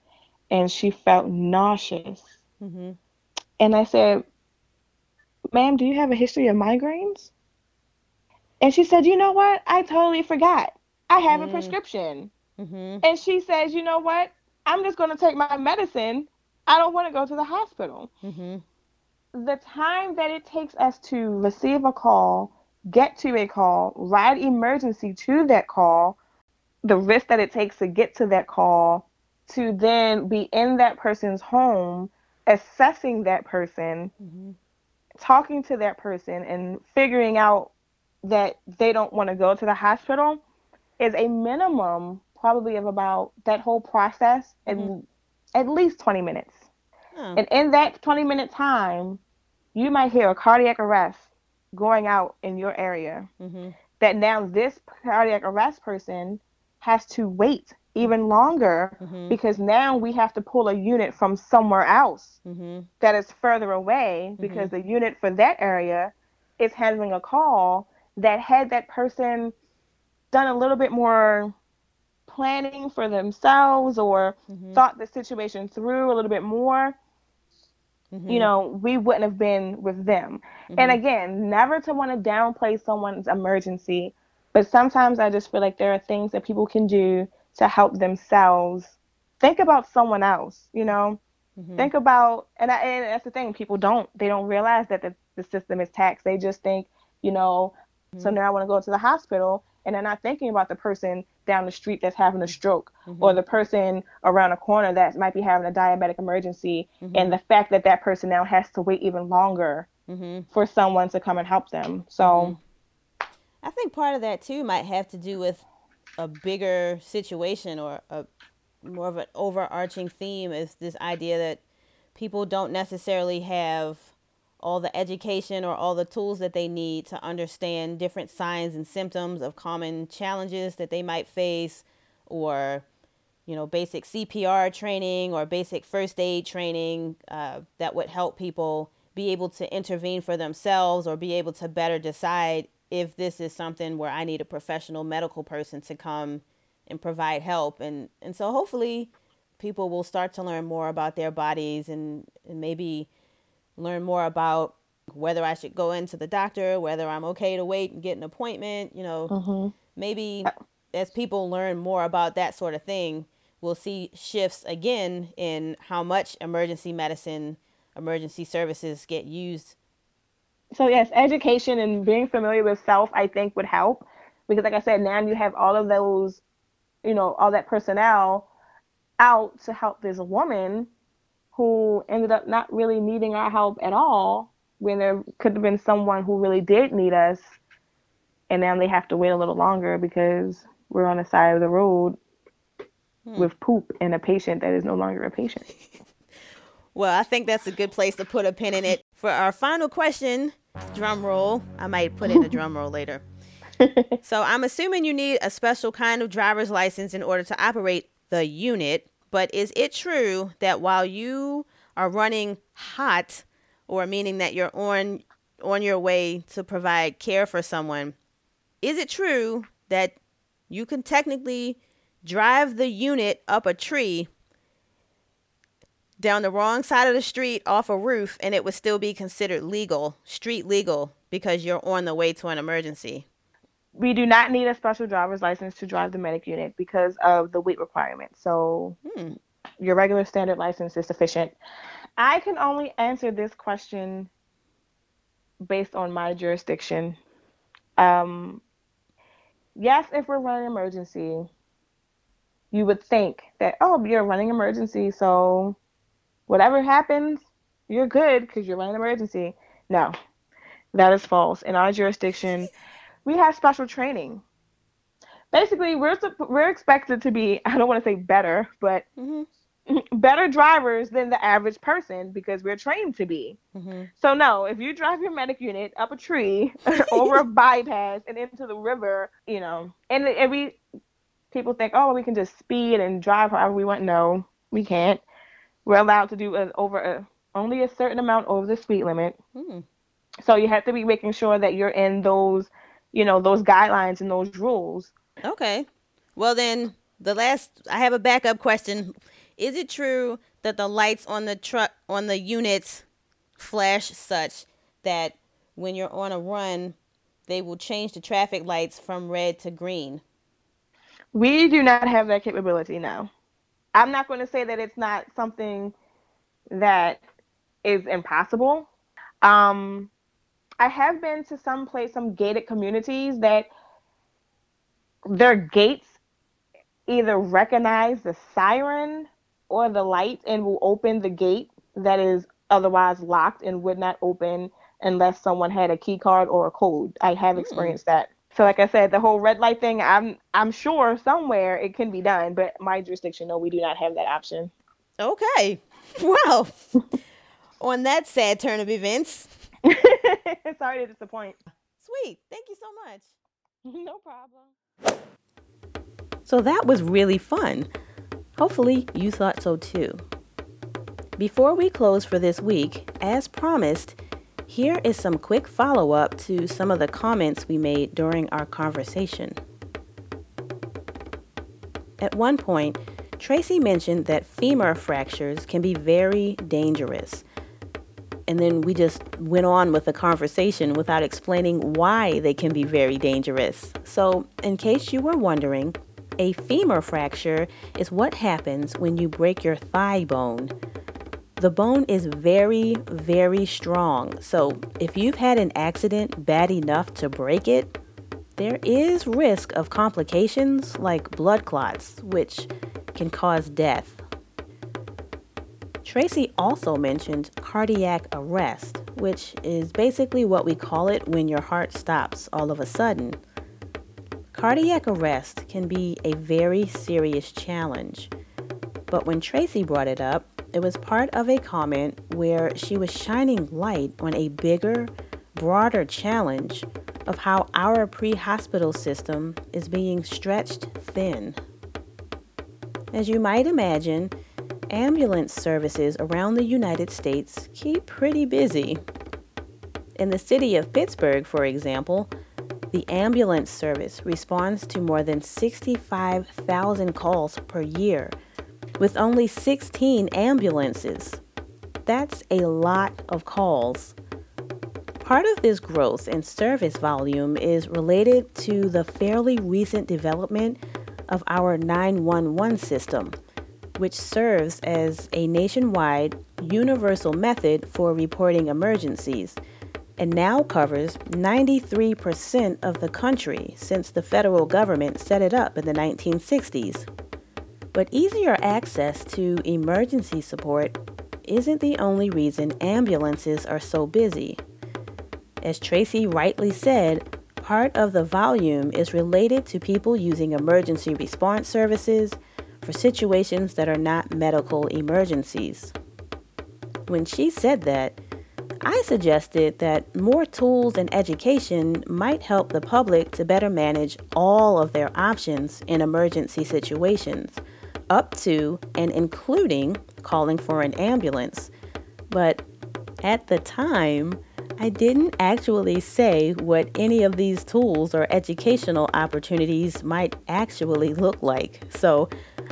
S1: and she felt nauseous.
S2: hmm
S1: And I said, "Ma'am, do you have a history of migraines?" And she said, "You know what? I totally forgot. I have a
S2: Mm.
S1: prescription."
S2: hmm
S1: And she says, "You know what? I'm just going to take my medicine. I don't want to go to the hospital."
S2: hmm
S1: the time that it takes us to receive a call, get to a call, ride emergency to that call, the risk that it takes to get to that call, to then be in that person's home, assessing that person,
S2: hmm
S1: talking to that person, and figuring out that they don't want to go to the hospital is a minimum probably of about that whole process in at least 20 minutes.
S2: Oh.
S1: And in that 20 minute time, you might hear a cardiac arrest going out in your area.
S2: hmm
S1: That now this cardiac arrest person has to wait even longer
S2: hmm
S1: because now we have to pull a unit from somewhere else
S2: hmm
S1: that is further away because the unit for that area is handling a call that had that person done a little bit more planning for themselves or
S2: Mhm.
S1: thought the situation through a little bit more
S2: hmm
S1: you know, we wouldn't have been with them. And again, never to want to downplay someone's emergency, but sometimes I just feel like there are things that people can do to help themselves. Think about someone else, you know.
S2: Mhm.
S1: Think about, and, I, and that's the thing, people don't, they don't realize that the, the system is taxed. They just think, you know, so now I want to go to the hospital, and they're not thinking about the person down the street that's having a stroke or the person around a corner that might be having a diabetic emergency, and the fact that that person now has to wait even longer
S2: hmm
S1: for someone to come and help them. So,
S2: I think part of that too might have to do with a bigger situation or a more of an overarching theme is this idea that people don't necessarily have all the education or all the tools that they need to understand different signs and symptoms of common challenges that they might face or you know basic cpr training or basic first aid training uh, that would help people be able to intervene for themselves or be able to better decide if this is something where i need a professional medical person to come and provide help and and so hopefully people will start to learn more about their bodies and, and maybe learn more about whether I should go into the doctor, whether I'm okay to wait and get an appointment, you know,
S1: Mm-hmm.
S2: maybe as people learn more about that sort of thing, we'll see shifts again in how much emergency medicine, emergency services get used.
S1: So yes, education and being familiar with self, I think, would help because, like I said, now you have all of those, you know, all that personnel out to help this woman who ended up not really needing our help at all when there could have been someone who really did need us, and now they have to wait a little longer because we're on the side of the road hmm. with poop and a patient that is no longer a patient.
S2: Well, I think that's a good place to put a pin in it. For our final question, drum roll. I might put in a drum roll later. so I'm assuming you need a special kind of driver's license in order to operate the unit. But is it true that while you are running hot, or meaning that you're on on your way to provide care for someone, is it true that you can technically drive the unit up a tree down the wrong side of the street off a roof and it would still be considered legal, street legal, because you're on the way to an emergency.
S1: we do not need a special driver's license to drive the medic unit because of the weight requirement. So
S2: Hmm.
S1: your regular standard license is sufficient. I can only answer this question based on my jurisdiction. Um, yes, if we're running emergency, you would think that, oh, you're running emergency, so whatever happens, you're good because you're running an emergency. No, that is false. In our jurisdiction, we have special training. Basically, we're we're expected to be I don't want to say better, but
S2: Mhm.
S1: better drivers than the average person because we're trained to be.
S2: Mhm.
S1: So no, if you drive your medic unit up a tree, over a bypass, and into the river, you know, and and we people think, oh, we can just speed and drive however we want. No, we can't. We're allowed to do a, over a, only a certain amount over the speed limit.
S2: Hmm.
S1: So you have to be making sure that you're in those, you know, those guidelines and those rules.
S2: Okay. Well, then the last, I have a backup question. Is it true that the lights on the truck, on the units, flash such that when you're on a run, they will change the traffic lights from red to green?
S1: We do not have that capability now. I'm not going to say that it's not something that is impossible. Um, I have been to some place, some gated communities that their gates either recognize the siren or the light and will open the gate that is otherwise locked and would not open unless someone had a key card or a code. I have experienced that. So like I said, the whole red light thing, I'm I'm sure somewhere it can be done, but my jurisdiction, no, we do not have that option.
S2: Okay. Well, on that sad turn of events,
S1: Sorry to disappoint.
S2: sweet. Thank you so much.
S1: No problem.
S2: So that was really fun. Hopefully, you thought so too. Before we close for this week, as promised, here is some quick follow up to some of the comments we made during our conversation. At one point, Tracy mentioned that femur fractures can be very dangerous. And then we just went on with the conversation without explaining why they can be very dangerous. So, in case you were wondering, a femur fracture is what happens when you break your thigh bone. The bone is very, very strong. So, if you've had an accident bad enough to break it, there is risk of complications like blood clots, which can cause death. Tracy also mentioned cardiac arrest, which is basically what we call it when your heart stops all of a sudden. Cardiac arrest can be a very serious challenge, but when Tracy brought it up, it was part of a comment where she was shining light on a bigger, broader challenge of how our pre hospital system is being stretched thin. As you might imagine, ambulance services around the United States keep pretty busy. In the city of Pittsburgh, for example, the ambulance service responds to more than 65,000 calls per year, with only 16 ambulances. That's a lot of calls. Part of this growth in service volume is related to the fairly recent development of our 911 system, which serves as a nationwide universal method for reporting emergencies and now covers 93% of the country since the federal government set it up in the 1960s. But easier access to emergency support isn't the only reason ambulances are so busy. As Tracy rightly said, part of the volume is related to people using emergency response services for situations that are not medical emergencies. When she said that, I suggested that more tools and education might help the public to better manage all of their options in emergency situations, up to and including calling for an ambulance. But at the time, I didn't actually say what any of these tools or educational opportunities might actually look like, so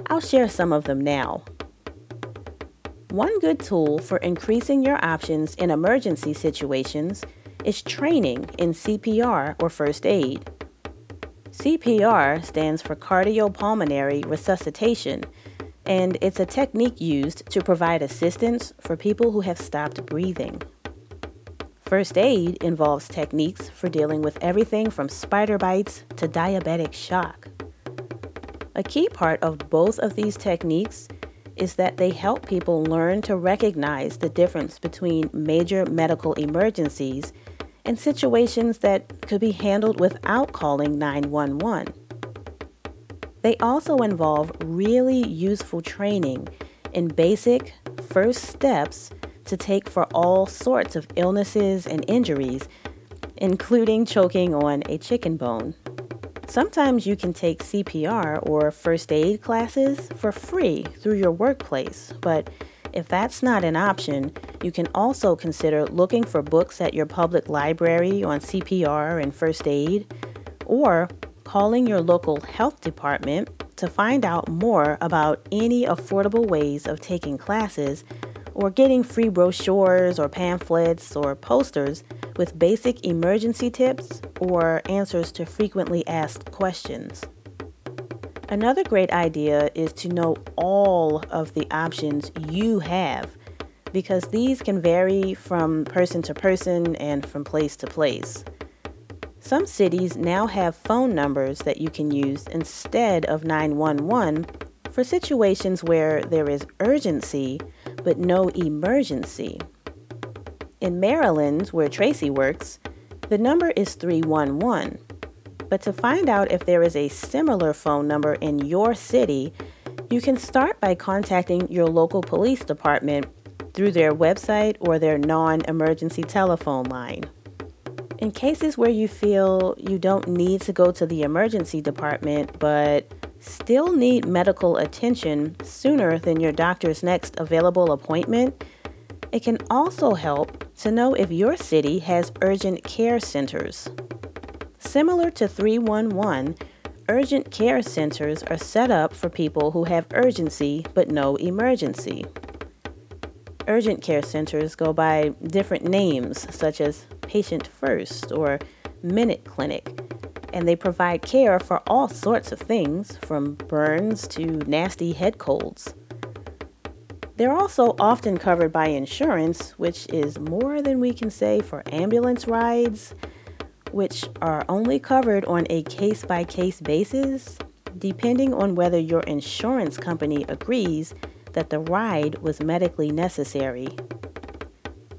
S2: I'll share some of them now. One good tool for increasing your options in emergency situations is training in CPR or first aid. CPR stands for cardiopulmonary resuscitation, and it's a technique used to provide assistance for people who have stopped breathing. First aid involves techniques for dealing with everything from spider bites to diabetic shock. A key part of both of these techniques is that they help people learn to recognize the difference between major medical emergencies and situations that could be handled without calling 911. They also involve really useful training in basic first steps to take for all sorts of illnesses and injuries, including choking on a chicken bone. Sometimes you can take CPR or first aid classes for free through your workplace, but if that's not an option, you can also consider looking for books at your public library on CPR and first aid, or calling your local health department to find out more about any affordable ways of taking classes or getting free brochures or pamphlets or posters with basic emergency tips or answers to frequently asked questions. Another great idea is to know all of the options you have because these can vary from person to person and from place to place. Some cities now have phone numbers that you can use instead of 911 for situations where there is urgency but no emergency. In Maryland, where Tracy works, the number is 311. But to find out if there is a similar phone number in your city, you can start by contacting your local police department through their website or their non emergency telephone line. In cases where you feel you don't need to go to the emergency department but still need medical attention sooner than your doctor's next available appointment, it can also help to know if your city has urgent care centers. Similar to 311, urgent care centers are set up for people who have urgency but no emergency. Urgent care centers go by different names, such as Patient First or Minute Clinic, and they provide care for all sorts of things from burns to nasty head colds. They're also often covered by insurance, which is more than we can say for ambulance rides, which are only covered on a case by case basis, depending on whether your insurance company agrees that the ride was medically necessary.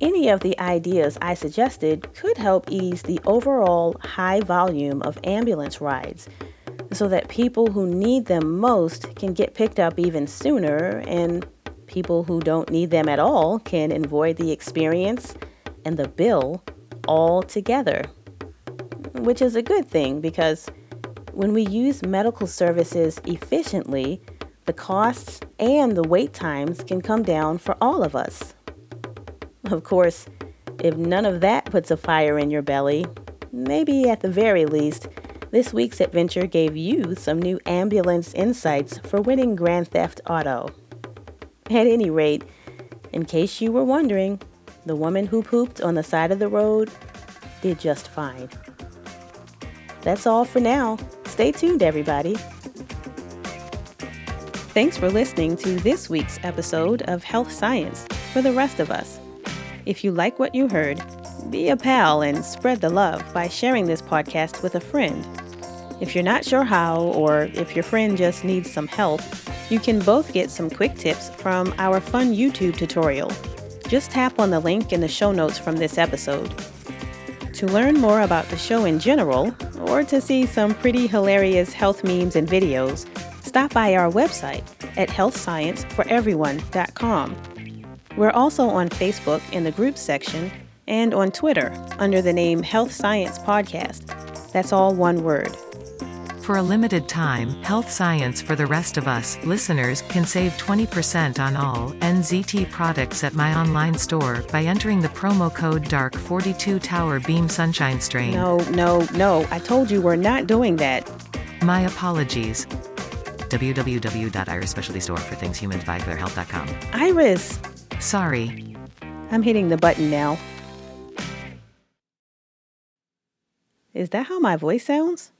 S2: Any of the ideas I suggested could help ease the overall high volume of ambulance rides so that people who need them most can get picked up even sooner and people who don't need them at all can avoid the experience and the bill all together. Which is a good thing because when we use medical services efficiently, the costs and the wait times can come down for all of us. Of course, if none of that puts a fire in your belly, maybe at the very least, this week's adventure gave you some new ambulance insights for winning Grand Theft Auto. At any rate, in case you were wondering, the woman who pooped on the side of the road did just fine. That's all for now. Stay tuned, everybody. Thanks for listening to this week's episode of Health Science for the rest of us. If you like what you heard, be a pal and spread the love by sharing this podcast with a friend. If you're not sure how, or if your friend just needs some help, you can both get some quick tips from our fun YouTube tutorial. Just tap on the link in the show notes from this episode. To learn more about the show in general, or to see some pretty hilarious health memes and videos, stop by our website at healthscienceforeveryone.com. We're also on Facebook in the group section and on Twitter under the name Health Science Podcast. That's all one word.
S4: For a limited time, Health Science for the Rest of Us listeners can save 20% on all NZT products at my online store by entering the promo code DARK42 Tower Beam Sunshine Strain.
S2: No, no, no. I told you we're not doing that.
S4: My apologies. www.iris specialty store for things humans by clairehealth.com.
S2: Iris,
S4: Sorry.
S2: I'm hitting the button now. Is that how my voice sounds?